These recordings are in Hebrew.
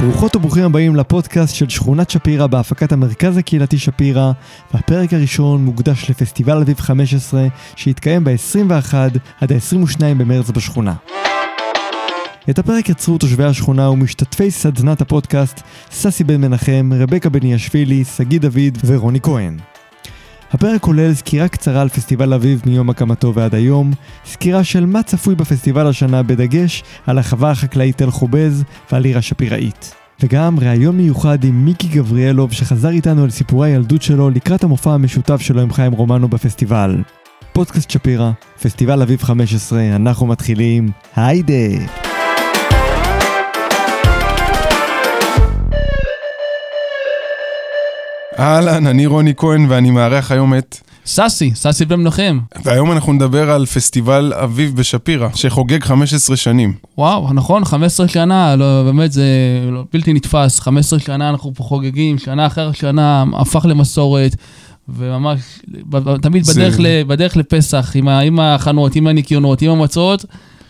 ברוכות וברוכים הבאים לפודקאסט של שכונת שפירא בהפקת המרכז הקהילתי שפירא, והפרק הראשון מוקדש לפסטיבל אביב 15 שהתקיים ב-21 עד ה-22 במרץ בשכונה. את הפרק יצרו תושבי השכונה ומשתתפי סדנת הפודקאסט ססי בן מנחם, רבקה בניאשווילי, שגיא דוד ורוני כהן. הפרק כולל סקירה קצרה על פסטיבל אביב מיום הקמתו ועד היום, סקירה של מה צפוי בפסטיבל השנה בדגש על החווה החקלאית תל חובז ועל עיר השפיראית. וגם ראיון מיוחד עם מיקי גבריאלוב שחזר איתנו על סיפורי הילדות שלו לקראת המופע המשותף שלו עם חיים רומנו בפסטיבל. פודקאסט שפירא, פסטיבל אביב 15, אנחנו מתחילים, היידה! אהלן, אני רוני כהן ואני מארח היום את... ססי, ססי בן מנחם. והיום אנחנו נדבר על פסטיבל אביב בשפירא, שחוגג 15 שנים. וואו, נכון, 15 שנה, לא, באמת זה לא, בלתי נתפס. 15 שנה אנחנו פה חוגגים, שנה אחר שנה הפך למסורת. וממש, תמיד זה... בדרך, ל, בדרך לפסח, עם, ה, עם ההכנות, עם הניקיונות, עם המצות,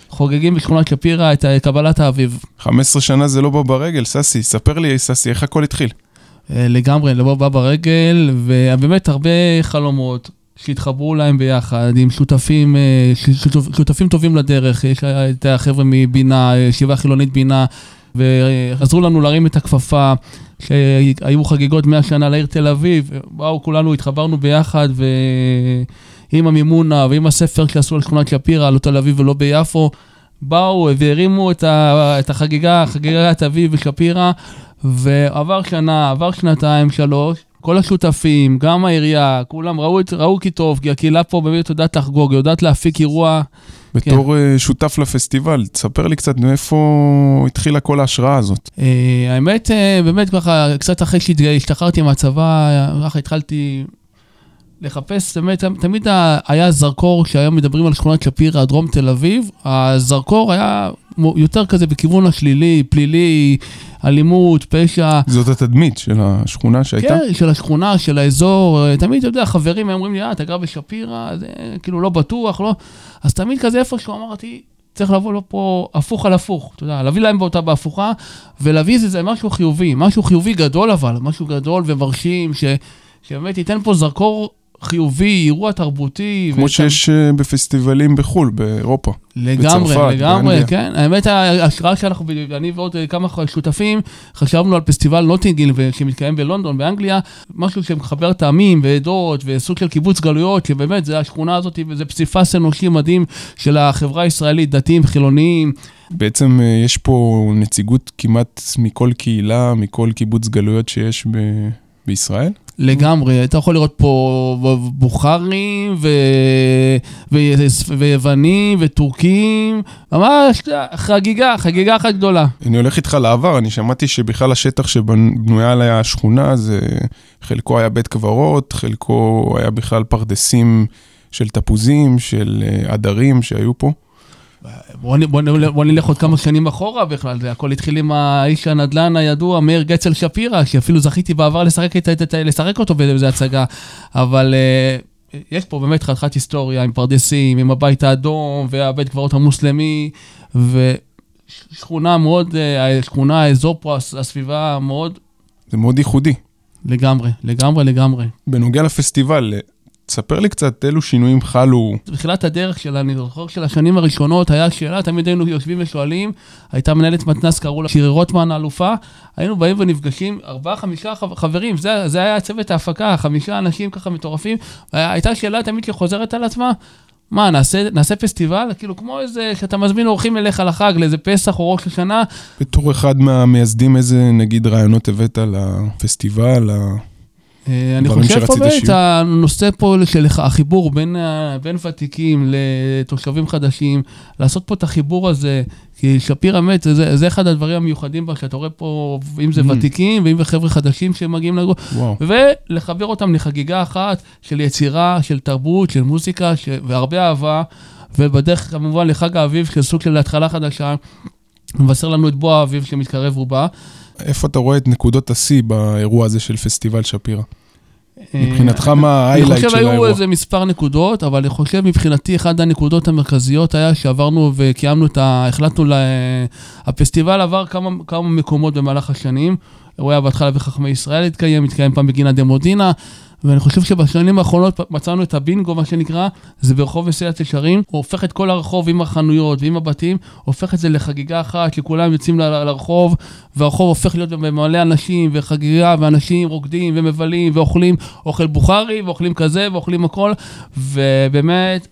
חוגגים בשכונת שפירא את קבלת האביב. 15 שנה זה לא בא ברגל, ססי, ספר לי, ססי, איך הכל התחיל? אה, לגמרי, לבוא בא ברגל, ובאמת הרבה חלומות שהתחברו להם ביחד, עם שותפים, אה, שותפים טובים לדרך. יש את החבר'ה מבינה, ישיבה חילונית בינה, ועזרו לנו להרים את הכפפה, שהיו חגיגות 100 שנה לעיר תל אביב. באו, כולנו התחברנו ביחד, ועם המימונה ועם הספר שעשו על שכונת שפירא, לא תל אביב ולא ביפו. באו והרימו את החגיגה, חגיגת אביב ושפירא, ועבר שנה, עבר שנתיים, שלוש, כל השותפים, גם העירייה, כולם ראו, ראו כי טוב, כי הקהילה פה באמת יודעת לחגוג, יודעת להפיק אירוע. בתור כן. שותף לפסטיבל, תספר לי קצת מאיפה התחילה כל ההשראה הזאת. אה, האמת, אה, באמת ככה, קצת אחרי שהשתחררתי מהצבא, ככה התחלתי לחפש, באמת, תמיד היה זרקור, כשהיום מדברים על שכונת שפירא, דרום תל אביב, הזרקור היה יותר כזה בכיוון השלילי, פלילי, אלימות, פשע. זאת התדמית של השכונה שהייתה? כן, של השכונה, של האזור. תמיד, אתה יודע, חברים אומרים לי, אה, אתה גר בשפירא, זה כאילו לא בטוח, לא... אז תמיד כזה איפשהו אמרתי, צריך לבוא לו פה הפוך על הפוך, אתה יודע, להביא להם באותה בהפוכה, ולהביא איזה משהו חיובי, משהו חיובי גדול אבל, משהו גדול ומרשים, ש... שבאמת ייתן פה זרקור חיובי, אירוע תרבותי. כמו שיש אה, בפסטיבלים בחו"ל, באירופה. לגמרי, בצרפת, לגמרי, באנגליה. כן. האמת, ההשראה שאנחנו, אני ועוד כמה שותפים, חשבנו על פסטיבל נוטינגיל שמתקיים בלונדון, באנגליה, משהו שמחבר טעמים ועדות וסוג של קיבוץ גלויות, שבאמת, זה השכונה הזאת, וזה פסיפס אנושי מדהים של החברה הישראלית, דתיים, חילוניים. בעצם אה, יש פה נציגות כמעט מכל קהילה, מכל קיבוץ גלויות שיש ב... בישראל? לגמרי, אתה יכול לראות פה בוכרים ו... ו... ויוונים וטורקים, ממש חגיגה, חגיגה אחת גדולה. אני הולך איתך לעבר, אני שמעתי שבכלל השטח שבנויה עליה השכונה, זה חלקו היה בית קברות, חלקו היה בכלל פרדסים של תפוזים, של אה, עדרים שהיו פה. בוא, בוא, בוא נלך עוד כמה שנים אחורה בכלל, זה הכל התחיל עם האיש הנדל"ן הידוע, מאיר גצל שפירא, שאפילו זכיתי בעבר לשחק, לשחק אותו באיזו הצגה, אבל uh, יש פה באמת חתיכת היסטוריה עם פרדסים, עם הבית האדום והבית קברות המוסלמי, ושכונה מאוד, uh, שכונה, האזור פה, הסביבה מאוד... זה מאוד ייחודי. לגמרי, לגמרי, לגמרי. בנוגע לפסטיבל, תספר לי קצת אילו שינויים חלו. בתחילת הדרך של, אני זוכר של השנים הראשונות, היה שאלה, תמיד היינו יושבים ושואלים, הייתה מנהלת מתנ"ס, קראו לה שירי רוטמן האלופה, היינו באים ונפגשים, ארבעה, חמישה חברים, זה, זה היה צוות ההפקה, חמישה אנשים ככה מטורפים, הייתה שאלה תמיד שחוזרת על עצמה, מה, נעשה, נעשה פסטיבל? כאילו, כמו איזה, שאתה מזמין אורחים אליך לחג, לאיזה פסח או ראש השנה. בתור אחד מהמייסדים, איזה, נגיד, רעיונות הבאת לפסטיבל, אני חושב פה באמת, הנושא פה של החיבור בין, בין ותיקים לתושבים חדשים, לעשות פה את החיבור הזה, כי שפירא מת, זה, זה אחד הדברים המיוחדים בה, שאתה רואה פה, אם זה mm. ותיקים ואם זה חבר'ה חדשים שמגיעים לגור, ולחבר אותם לחגיגה אחת של יצירה, של תרבות, של מוזיקה, ש... והרבה אהבה, ובדרך כמובן לחג האביב, של סוג של התחלה חדשה, מבשר לנו את בוא האביב שמתקרב ובא. איפה אתה רואה את נקודות השיא באירוע הזה של פסטיבל שפירא? מבחינתך מה ההיילייט של אני חושב האירוע? היו איזה מספר נקודות, אבל אני חושב מבחינתי אחת הנקודות המרכזיות היה שעברנו וקיימנו את ה... החלטנו, ל... הפסטיבל עבר כמה, כמה מקומות במהלך השנים. הוא היה בהתחלה בחכמי ישראל התקיים, התקיים פעם בגינה דה מודינה, ואני חושב שבשנים האחרונות מצאנו את הבינגו, מה שנקרא, זה ברחוב מסילת ישרים, הוא הופך את כל הרחוב עם החנויות ועם הבתים, הופך את זה לחגיגה אחת, שכולם יוצאים ל- לרחוב, והרחוב הופך להיות מלא אנשים, וחגיגה, ואנשים רוקדים ומבלים ואוכלים אוכל בוכרי, ואוכלים כזה, ואוכלים הכל, ובאמת,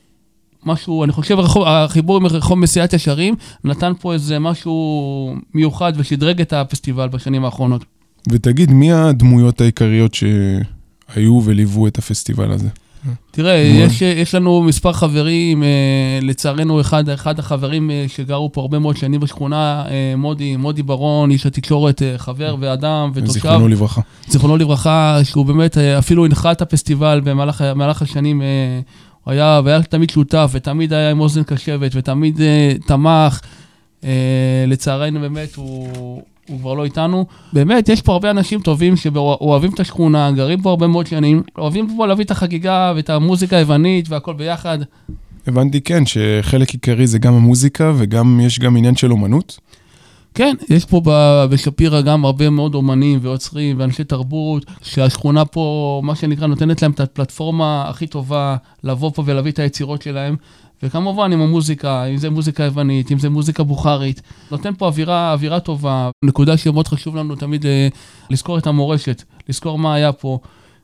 משהו, אני חושב, הרחוב, החיבור עם רחוב מסילת ישרים נתן פה איזה משהו מיוחד ושדרג את הפסטיבל בשנים האחרונות. ותגיד, מי הדמויות העיקריות שהיו וליוו את הפסטיבל הזה? תראה, יש, יש לנו מספר חברים, אה, לצערנו אחד, אחד החברים אה, שגרו פה הרבה מאוד שנים בשכונה, אה, מודי, מודי ברון, איש התקשורת, אה, חבר ואדם ותושב. זיכרונו לברכה. זיכרונו לברכה, שהוא באמת אה, אפילו הנחה את הפסטיבל במהלך, במהלך השנים, אה, הוא היה, והיה תמיד שותף, ותמיד היה עם אוזן קשבת, ותמיד אה, תמך. אה, לצערנו באמת הוא, הוא כבר לא איתנו. באמת, יש פה הרבה אנשים טובים שאוהבים את השכונה, גרים פה הרבה מאוד שנים, אוהבים פה להביא את החגיגה ואת המוזיקה היוונית והכל ביחד. הבנתי, כן, שחלק עיקרי זה גם המוזיקה וגם יש גם עניין של אומנות. כן, יש פה בשפירא גם הרבה מאוד אומנים ויוצרים ואנשי תרבות, שהשכונה פה, מה שנקרא, נותנת להם את הפלטפורמה הכי טובה לבוא פה ולהביא את היצירות שלהם. וכמובן עם המוזיקה, אם זה מוזיקה יוונית, אם זה מוזיקה בוכרית, נותן פה אווירה, אווירה טובה. נקודה שמאוד חשוב לנו תמיד אה, לזכור את המורשת, לזכור מה היה פה.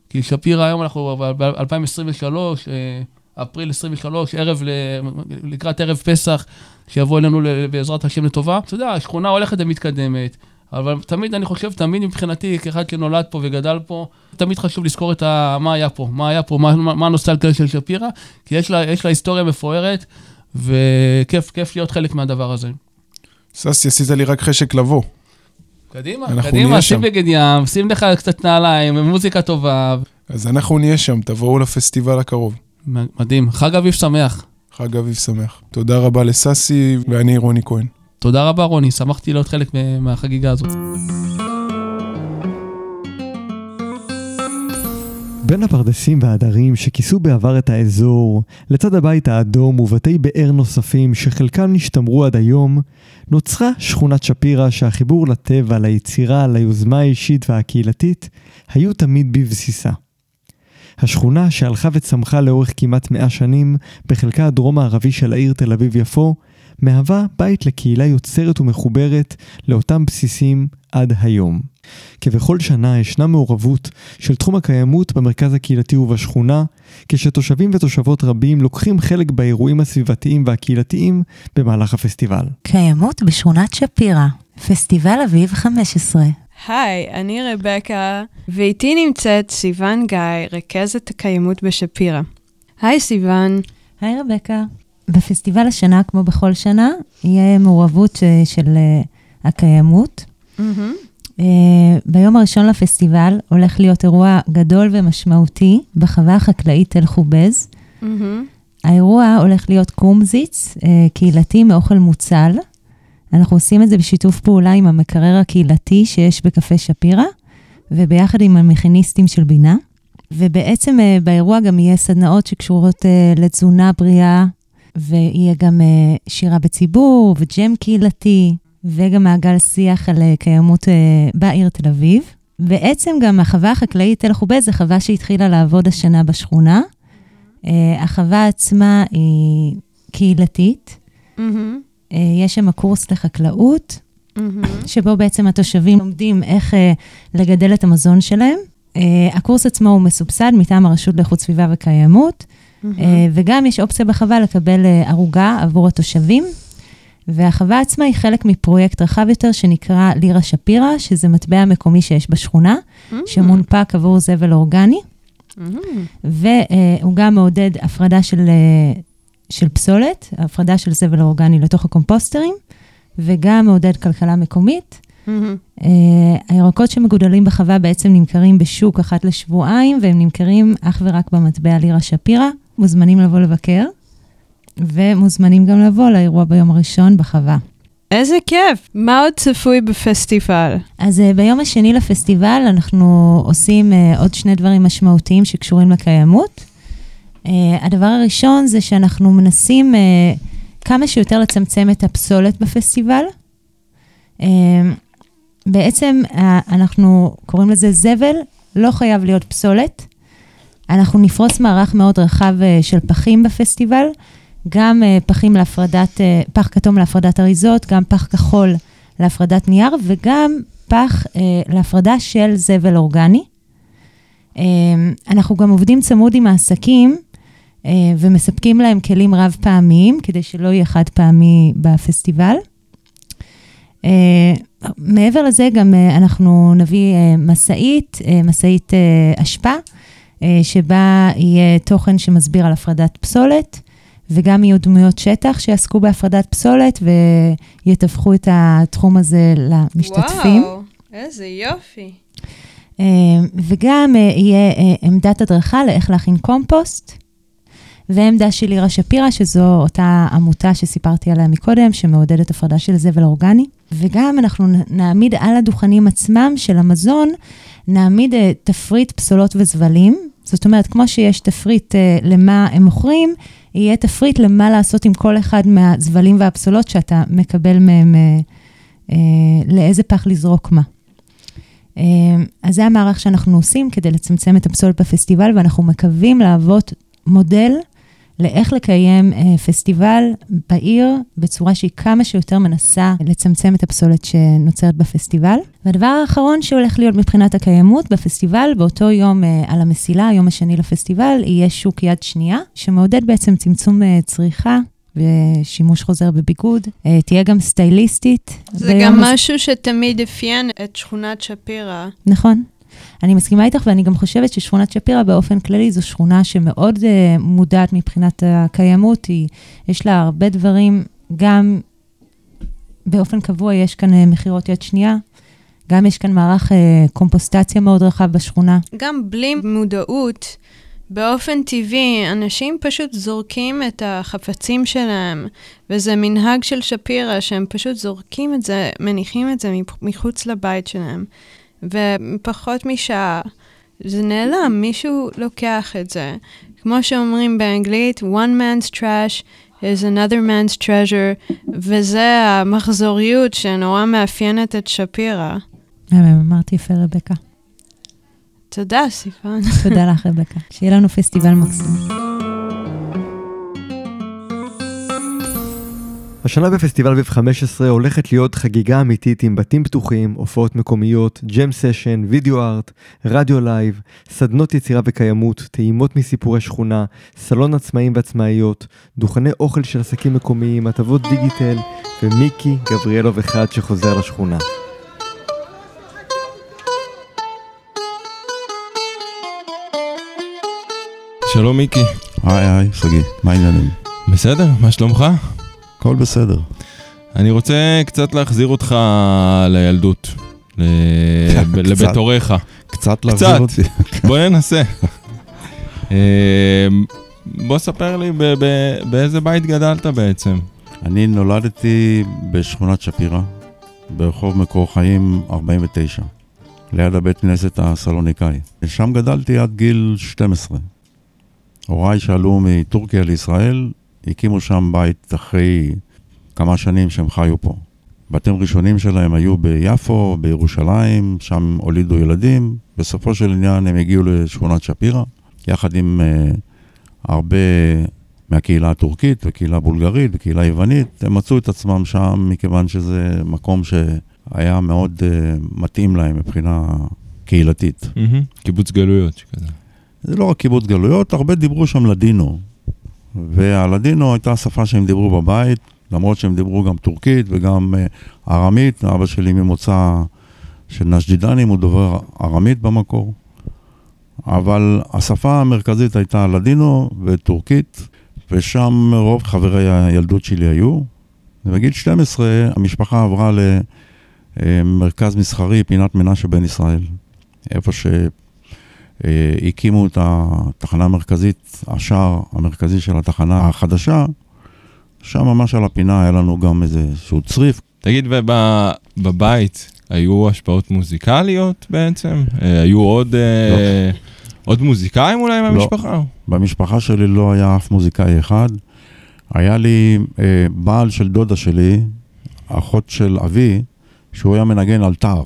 כי שפירא היום אנחנו ב-2023, אה, אפריל 23, ערב, ל- לקראת ערב פסח, שיבוא אלינו בעזרת השם לטובה. אתה יודע, השכונה הולכת ומתקדמת, אבל תמיד, אני חושב, תמיד מבחינתי, כאחד שנולד פה וגדל פה, תמיד חשוב לזכור את ה... מה היה פה, מה היה פה, מה, מה הנוסטלגיה של שפירא, כי יש לה, יש לה היסטוריה מפוארת, וכיף, כיף להיות חלק מהדבר הזה. ססי, עשית לי רק חשק לבוא. קדימה, קדימה, שים. בגד ים, שים לך קצת נעליים, מוזיקה טובה. אז אנחנו נהיה שם, תבואו לפסטיבל הקרוב. מדהים. חג אביב שמח. חג אביב שמח. תודה רבה לססי, ואני רוני כהן. תודה רבה, רוני, שמחתי להיות חלק מה- מהחגיגה הזאת. בין הפרדסים והעדרים שכיסו בעבר את האזור, לצד הבית האדום ובתי באר נוספים שחלקם נשתמרו עד היום, נוצרה שכונת שפירא שהחיבור לטבע, ליצירה, ליוזמה האישית והקהילתית, היו תמיד בבסיסה. השכונה שהלכה וצמחה לאורך כמעט מאה שנים בחלקה הדרום-מערבי של העיר תל אביב-יפו, מהווה בית לקהילה יוצרת ומחוברת לאותם בסיסים עד היום. כבכל שנה ישנה מעורבות של תחום הקיימות במרכז הקהילתי ובשכונה, כשתושבים ותושבות רבים לוקחים חלק באירועים הסביבתיים והקהילתיים במהלך הפסטיבל. קיימות בשכונת שפירא, פסטיבל אביב 15. היי, אני רבקה, ואיתי נמצאת סיוון גיא, רכזת הקיימות בשפירא. היי סיוון. היי רבקה. בפסטיבל השנה, כמו בכל שנה, יהיה מעורבות אה, של אה, הקיימות. אה, ביום הראשון לפסטיבל הולך להיות אירוע גדול ומשמעותי בחווה החקלאית תל חובז. האירוע הולך להיות קומזיץ, קהילתי מאוכל מוצל. אנחנו עושים את זה בשיתוף פעולה עם המקרר הקהילתי שיש בקפה שפירא, וביחד עם המכיניסטים של בינה. ובעצם אה, באירוע גם יהיה סדנאות שקשורות אה, לתזונה בריאה, ויהיה גם אה, שירה בציבור וג'ם קהילתי, וגם מעגל שיח על קיימות בעיר תל אביב. בעצם גם החווה החקלאית תל חובז זו חווה שהתחילה לעבוד השנה בשכונה. החווה עצמה היא קהילתית. אה, יש שם קורס לחקלאות, שבו בעצם התושבים לומדים איך אה, לגדל את המזון שלהם. אה, הקורס עצמו הוא מסובסד מטעם הרשות לאיכות סביבה וקיימות, אה, וגם יש אופציה בחווה לקבל אה, ערוגה עבור התושבים. והחווה עצמה היא חלק מפרויקט רחב יותר שנקרא לירה שפירא, שזה מטבע מקומי שיש בשכונה, שמונפק עבור זבל אורגני, והוא גם מעודד הפרדה של, אה, של פסולת, הפרדה של זבל אורגני לתוך הקומפוסטרים, וגם מעודד כלכלה מקומית. אה, הירקות שמגודלים בחווה בעצם נמכרים בשוק אחת לשבועיים, והם נמכרים אך ורק במטבע לירה שפירא. מוזמנים לבוא לבקר, ומוזמנים גם לבוא לאירוע ביום הראשון בחווה. איזה כיף. מה עוד צפוי בפסטיבל? אז uh, ביום השני לפסטיבל אנחנו עושים uh, עוד שני דברים משמעותיים שקשורים לקיימות. Uh, הדבר הראשון זה שאנחנו מנסים uh, כמה שיותר לצמצם את הפסולת בפסטיבל. Uh, בעצם uh, אנחנו קוראים לזה זבל, לא חייב להיות פסולת. אנחנו נפרוס מערך מאוד רחב uh, של פחים בפסטיבל. גם uh, פחים להפרדת, uh, פח כתום להפרדת אריזות, גם פח כחול להפרדת נייר, וגם פח uh, להפרדה של זבל אורגני. Uh, אנחנו גם עובדים צמוד עם העסקים ומספקים להם כלים רב פעמיים, כדי שלא יהיה חד פעמי בפסטיבל. Uh, מעבר לזה, גם uh, אנחנו נביא משאית, משאית אשפה, שבה יהיה תוכן שמסביר על הפרדת פסולת. וגם יהיו דמויות שטח שיעסקו בהפרדת פסולת ויתווכו את התחום הזה למשתתפים. וואו, איזה יופי. וגם יהיה עמדת הדרכה לאיך להכין קומפוסט, ועמדה של לירה שפירא, שזו אותה עמותה שסיפרתי עליה מקודם, שמעודדת הפרדה של זבל אורגני. וגם אנחנו נעמיד על הדוכנים עצמם של המזון, נעמיד תפריט פסולות וזבלים. זאת אומרת, כמו שיש תפריט למה הם מוכרים, יהיה תפריט למה לעשות עם כל אחד מהזבלים והפסולות שאתה מקבל מהם, אה, אה, לאיזה פח לזרוק מה. אה, אז זה המערך שאנחנו עושים כדי לצמצם את הפסולת בפסטיבל, ואנחנו מקווים להוות מודל לאיך לקיים אה, פסטיבל בעיר בצורה שהיא כמה שיותר מנסה לצמצם את הפסולת שנוצרת בפסטיבל. והדבר האחרון שהולך להיות מבחינת הקיימות בפסטיבל, באותו יום אה, על המסילה, היום השני לפסטיבל, יהיה שוק יד שנייה, שמעודד בעצם צמצום אה, צריכה ושימוש חוזר בביגוד. אה, תהיה גם סטייליסטית. זה גם משהו שתמיד אפיין את שכונת שפירא. נכון. אני מסכימה איתך, ואני גם חושבת ששכונת שפירא באופן כללי זו שכונה שמאוד uh, מודעת מבחינת הקיימות. היא, יש לה הרבה דברים, גם באופן קבוע יש כאן uh, מכירות יד שנייה, גם יש כאן מערך uh, קומפוסטציה מאוד רחב בשכונה. גם בלי מודעות, באופן טבעי, אנשים פשוט זורקים את החפצים שלהם, וזה מנהג של שפירא, שהם פשוט זורקים את זה, מניחים את זה מחוץ לבית שלהם. ופחות משעה, זה נעלם, מישהו לוקח את זה. כמו שאומרים באנגלית, one man's trash is another man's treasure, וזה המחזוריות שנורא מאפיינת את שפירא. אמרתי יפה, רבקה. תודה, סיפן. תודה לך, רבקה. שיהיה לנו פסטיבל מקסים. השנה בפסטיבל אביב 15 הולכת להיות חגיגה אמיתית עם בתים פתוחים, הופעות מקומיות, ג'ם סשן, וידאו ארט, רדיו live, סדנות יצירה וקיימות, טעימות מסיפורי שכונה, סלון עצמאים ועצמאיות, דוכני אוכל של עסקים מקומיים, הטבות דיגיתל, ומיקי גבריאלוב אחד שחוזר לשכונה. שלום מיקי. היי היי, שגיא, מה העניינים? בסדר, מה שלומך? הכל בסדר. אני רוצה קצת להחזיר אותך לילדות, לבית הוריך. קצת להחזיר אותי. בוא ננסה. בוא ספר לי באיזה בית גדלת בעצם. אני נולדתי בשכונת שפירא, ברחוב מקור חיים 49, ליד הבית כנסת הסלוניקאי. שם גדלתי עד גיל 12. הוריי שעלו מטורקיה לישראל, הקימו שם בית אחרי כמה שנים שהם חיו פה. בתים ראשונים שלהם היו ביפו, בירושלים, שם הולידו ילדים. בסופו של עניין הם הגיעו לשכונת שפירא, יחד עם uh, הרבה מהקהילה הטורקית וקהילה בולגרית וקהילה יוונית. הם מצאו את עצמם שם מכיוון שזה מקום שהיה מאוד uh, מתאים להם מבחינה קהילתית. Mm-hmm. קיבוץ גלויות שכזה. זה לא רק קיבוץ גלויות, הרבה דיברו שם לדינו. והלדינו הייתה השפה שהם דיברו בבית, למרות שהם דיברו גם טורקית וגם uh, ארמית. אבא שלי ממוצא של נשדידנים, הוא דובר ארמית במקור. אבל השפה המרכזית הייתה לדינו וטורקית, ושם רוב חברי הילדות שלי היו. ובגיל 12 המשפחה עברה למרכז מסחרי, פינת מנשה בן ישראל, איפה ש... הקימו את התחנה המרכזית, השער המרכזי של התחנה החדשה, שם ממש על הפינה היה לנו גם איזשהו צריף, תגיד, וב- בבית היו השפעות מוזיקליות בעצם? אה, היו עוד, אה, עוד מוזיקאים אולי מהמשפחה? במשפחה שלי לא היה אף מוזיקאי אחד. היה לי אה, בעל של דודה שלי, אחות של אבי, שהוא היה מנגן על טאר.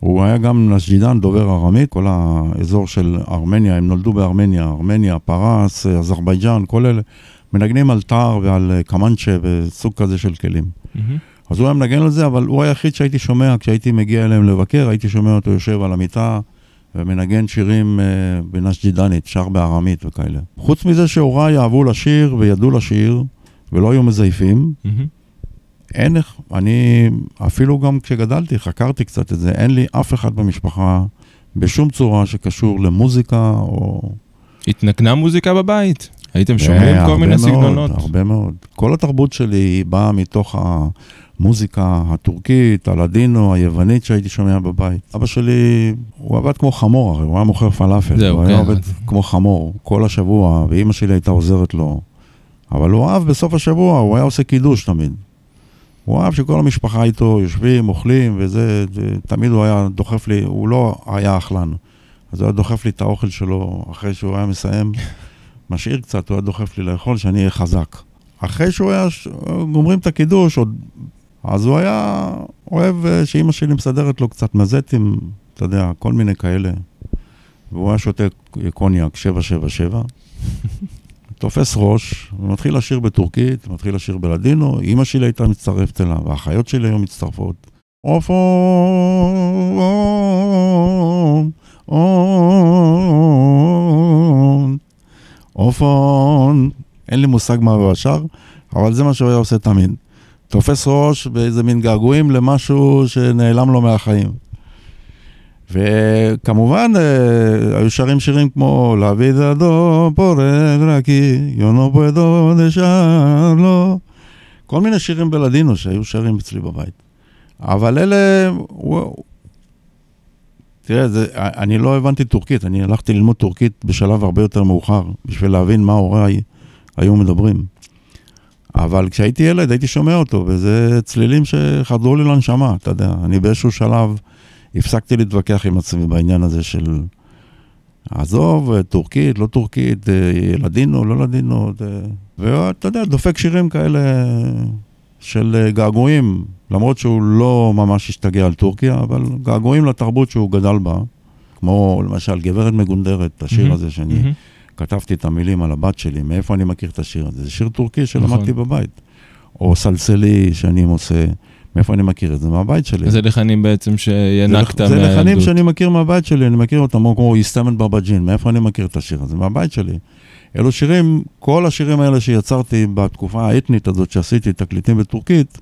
הוא היה גם נשג'ידן, דובר ארמית, כל האזור של ארמניה, הם נולדו בארמניה, ארמניה, פרס, אזרבייג'אן, כל אלה, מנגנים על טאר ועל אה, קמנצ'ה וסוג כזה של כלים. מהמם. אז הוא היה מנגן על זה, אבל הוא היחיד שהייתי שומע, כשהייתי מגיע אליהם לבקר, הייתי שומע אותו יושב על המיטה ומנגן שירים אה, בנשג'ידנית, שר בארמית וכאלה. חוץ מזה שהוריי אהבו לשיר וידעו לשיר, ולא היו מזייפים, מהמם. אין אני אפילו גם כשגדלתי, חקרתי קצת את זה, אין לי אף אחד במשפחה בשום צורה שקשור למוזיקה או... התנגנה מוזיקה בבית? הייתם שומעים כל מיני מאוד, סגנונות? הרבה מאוד. כל התרבות שלי היא באה מתוך המוזיקה הטורקית, הלדינו, היוונית שהייתי שומע בבית. אבא שלי, הוא עבד כמו חמור, הרי הוא היה מוכר פלאפל. זהו, הוא היה כן. עובד כמו חמור כל השבוע, ואימא שלי הייתה עוזרת לו. אבל הוא אהב בסוף השבוע, הוא היה עושה קידוש תמיד. הוא אהב שכל המשפחה איתו יושבים, אוכלים, וזה, זה- תמיד הוא היה דוחף לי, הוא לא היה אכלן. אז הוא היה דוחף לי את האוכל שלו אחרי שהוא היה מסיים, משאיר קצת, הוא היה דוחף לי לאכול, שאני אהיה חזק. אחרי שהוא היה, ש- גומרים את הקידוש, עוד, אז הוא היה אוהב אה, שאימא שלי מסדרת לו קצת מזטים, אתה יודע, כל מיני כאלה. והוא היה שותה קוניאק 777. תופס ראש, ומתחיל לשיר בטורקית, מתחיל לשיר בלדינו, אימא שלי הייתה מצטרפת אליו, והאחיות שלי היו מצטרפות. עופון, עופון, עופון. אין לי מושג מה הוא שר, אבל זה מה שהוא היה עושה תמיד. תופס ראש באיזה מין געגועים למשהו שנעלם לו מהחיים. וכמובן, אה, היו שרים שירים כמו La vida do por aquí, yo no puedo dejarlo. כל מיני שירים בלדינו שהיו שרים אצלי בבית. אבל אלה, וואו. תראה, זה, אני לא הבנתי טורקית, אני הלכתי ללמוד טורקית בשלב הרבה יותר מאוחר, בשביל להבין מה הוריי היו מדברים. אבל כשהייתי ילד הייתי שומע אותו, וזה צלילים שחדרו לי לנשמה, אתה יודע. אני באיזשהו שלב הפסקתי להתווכח עם עצמי בעניין הזה של... עזוב, טורקית, לא טורקית, אה, לדינו, לא לדינו, זה- ואתה יודע, דופק שירים כאלה של אה, געגועים, למרות שהוא לא ממש השתגע על טורקיה, אבל געגועים לתרבות שהוא גדל בה, כמו למשל גברת מגונדרת, השיר. הזה שאני. כתבתי את המילים על הבת שלי, מאיפה אני מכיר את השיר הזה? זה שיר טורקי שלמדתי נכון. בבית. או סלסלי שאני עושה, מאיפה אני מכיר את זה? מהבית שלי. זה לחנים בעצם שינקת זה, זה לחנים מהילדות. שאני מכיר מהבית שלי, אני מכיר אותם כמו איסטמן בבג'ין, מאיפה אני מכיר את השיר הזה? מהבית שלי. אלו שירים, כל השירים האלה שיצרתי בתקופה האתנית הזאת שעשיתי תקליטים בטורקית,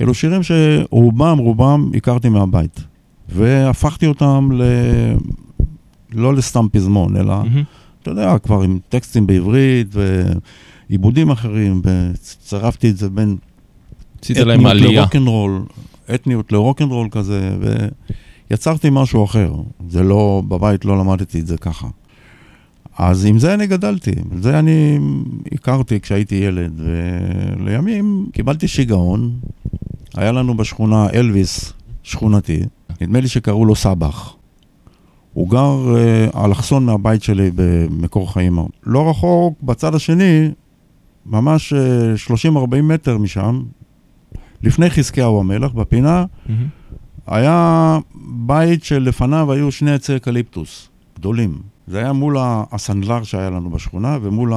אלו שירים שרובם, רובם הכרתי מהבית. והפכתי אותם ל... לא לסתם פזמון, אלא, מהמם. אתה יודע, כבר עם טקסטים בעברית ועיבודים אחרים, וצירפתי את זה בין עשית להם אתניות עלייה. לרוקנרול, אתניות לרוקנרול כזה, ויצרתי משהו אחר. זה לא, בבית לא למדתי את זה ככה. אז עם זה אני גדלתי, זה אני הכרתי כשהייתי ילד, ולימים קיבלתי שיגעון. היה לנו בשכונה אלוויס, שכונתי, נדמה לי שקראו לו סבח. הוא גר אה, אלכסון מהבית שלי במקור חיים. לא רחוק, בצד השני, ממש אה, 30-40 מטר משם, לפני חזקיהו המלך, בפינה, מהמם. היה בית שלפניו היו שני עצי אקליפטוס, גדולים. זה היה מול הסנדלר שהיה לנו בשכונה ומול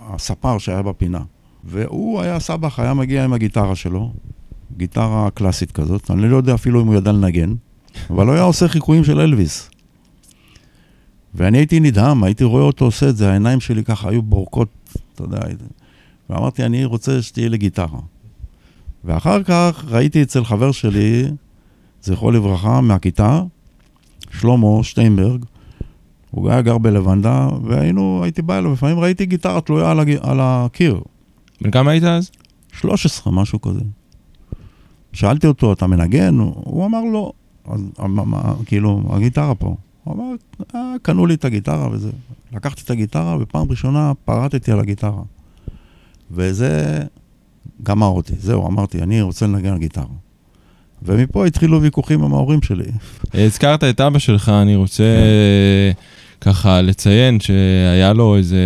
הספר שהיה בפינה. והוא היה סבח, היה מגיע עם הגיטרה שלו, גיטרה קלאסית כזאת, אני לא יודע אפילו אם הוא ידע לנגן, אבל הוא היה עושה חיקויים של אלוויס. ואני הייתי נדהם, הייתי רואה אותו עושה את זה, העיניים שלי ככה היו בורקות, אתה יודע, ואמרתי, אני רוצה שתהיה לי גיטרה. ואחר כך ראיתי אצל חבר שלי, זכרו לברכה, מהכיתה, שלמה שטיינברג, הוא היה גר בלבנדה, והיינו, הייתי בא אליו, לפעמים ראיתי גיטרה תלויה על, הג... על הקיר, בן כמה היית אז? 13, משהו כזה. שאלתי אותו, אתה מנגן? הוא, אמר לא. אז מה, מה, כאילו, הגיטרה פה. הוא אמר, אה, קנו לי את הגיטרה וזה. לקחתי את הגיטרה, ופעם ראשונה פרטתי על הגיטרה. וזה גמר אותי, זהו, אמרתי, אני רוצה לנגן גיטרה. ומפה התחילו ויכוחים עם ההורים שלי. הזכרת את אבא שלך, אני רוצה כן. ככה לציין שהיה לו איזה...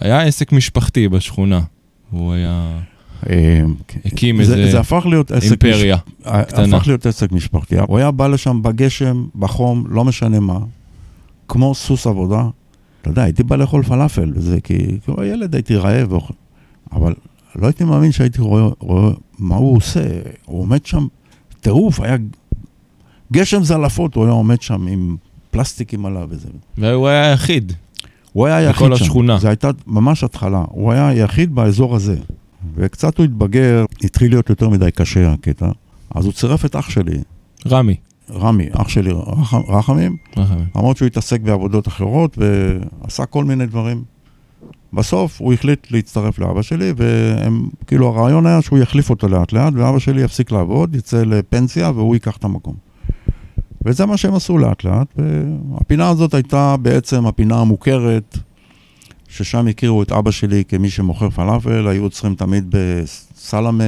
היה עסק משפחתי בשכונה. הוא היה... אה, הקים זה, איזה זה הפך להיות עסק אימפריה מש... קטנה. הפך להיות עסק משפחתי. הוא היה בא לשם בגשם, בחום, לא משנה מה, כמו סוס עבודה. אתה יודע, הייתי בא לאכול פלאפל, וזה כי, הוא ילד, הייתי רעב. אבל לא הייתי מאמין שהייתי רואה, רואה מה הוא עושה. הוא עומד שם, טירוף, היה גשם זלעפות, הוא היה עומד שם עם פלסטיקים עליו וזה. והוא היה היחיד. הוא היה היחיד בכל שם. השכונה. זו הייתה ממש התחלה. הוא היה היחיד באזור הזה. וקצת הוא התבגר, התחיל להיות יותר מדי קשה הקטע. אז הוא צירף את אח שלי, רמי. רמי, אח שלי רח, רחמים, רחמים. למרות שהוא התעסק בעבודות אחרות ועשה כל מיני דברים. בסוף הוא החליט להצטרף לאבא שלי, והם, כאילו הרעיון היה שהוא יחליף אותו לאט לאט, ואבא שלי יפסיק לעבוד, יצא לפנסיה והוא ייקח את המקום. וזה מה שהם עשו לאט לאט, והפינה הזאת הייתה בעצם הפינה המוכרת, ששם הכירו את אבא שלי כמי שמוכר פלאפל, היו עוצרים תמיד בסלמה,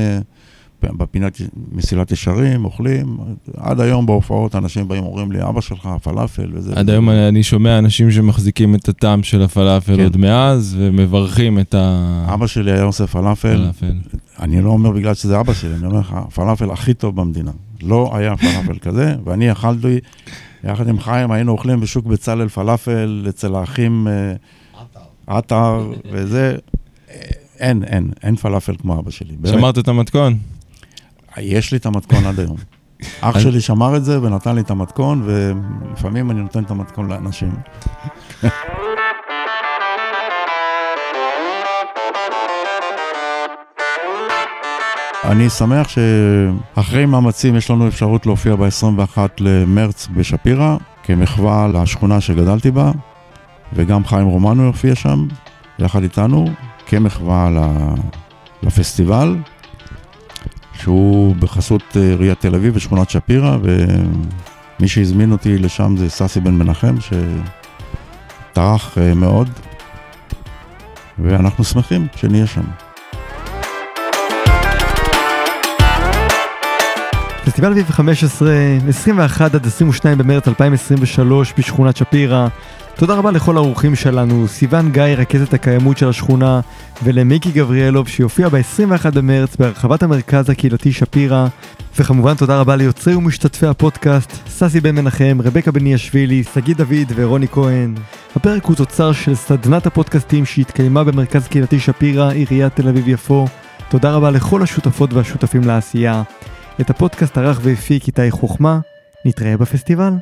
בפינת מסילת ישרים, אוכלים. עד היום בהופעות אנשים באים אומרים לי, אבא שלך, פלאפל וזה. עד היום אני שומע אנשים שמחזיקים את הטעם של הפלאפל כן. עוד מאז, ומברכים את אבא שלי היה עושה פלאפל, הפלאפל. אני לא אומר בגלל שזה אבא שלי, אני אומר לך, הפלאפל הכי טוב במדינה. לא היה פלאפל כזה, ואני אכלתי, יחד עם חיים, היינו אוכלים בשוק בצלאל פלאפל, אצל האחים אה, עטר, וזה, אין, אין, אין פלאפל כמו אבא שלי. שמרת את המתכון? יש לי את המתכון עד היום. אח שלי שמר את זה ונתן לי את המתכון, ולפעמים אני נותן את המתכון לאנשים. אני שמח שאחרי מאמצים יש לנו אפשרות להופיע ב-21 למרץ בשפירא, כמחווה לשכונה שגדלתי בה, וגם חיים רומנו יופיע שם, יחד איתנו, כמחווה לפסטיבל. שהוא בחסות אה, עיריית תל אביב ושכונת שפירא, ומי שהזמין אותי לשם זה ססי בן מנחם, שטרח אה, מאוד, ואנחנו שמחים שנהיה שם. פסטיבל אביב 15, 21 עד 22 במרץ 2023 בשכונת שפירא. תודה רבה לכל האורחים שלנו, סיון גיא, רכזת הקיימות של השכונה, ולמיקי גבריאלוב שיופיע ב-21 במרץ בהרחבת המרכז הקהילתי שפירא. וכמובן תודה רבה ליוצרי ומשתתפי הפודקאסט, ססי בן מנחם, רבקה בניאשווילי, שגיא דוד ורוני כהן. הפרק הוא תוצר של סדנת הפודקאסטים שהתקיימה במרכז קהילתי שפירא, עיריית תל אביב-יפו. תודה רבה לכל השותפות והשותפים לעשייה. את הפודקאסט ערך והפיק איתי חוכמה, נתראה בפסטיבל.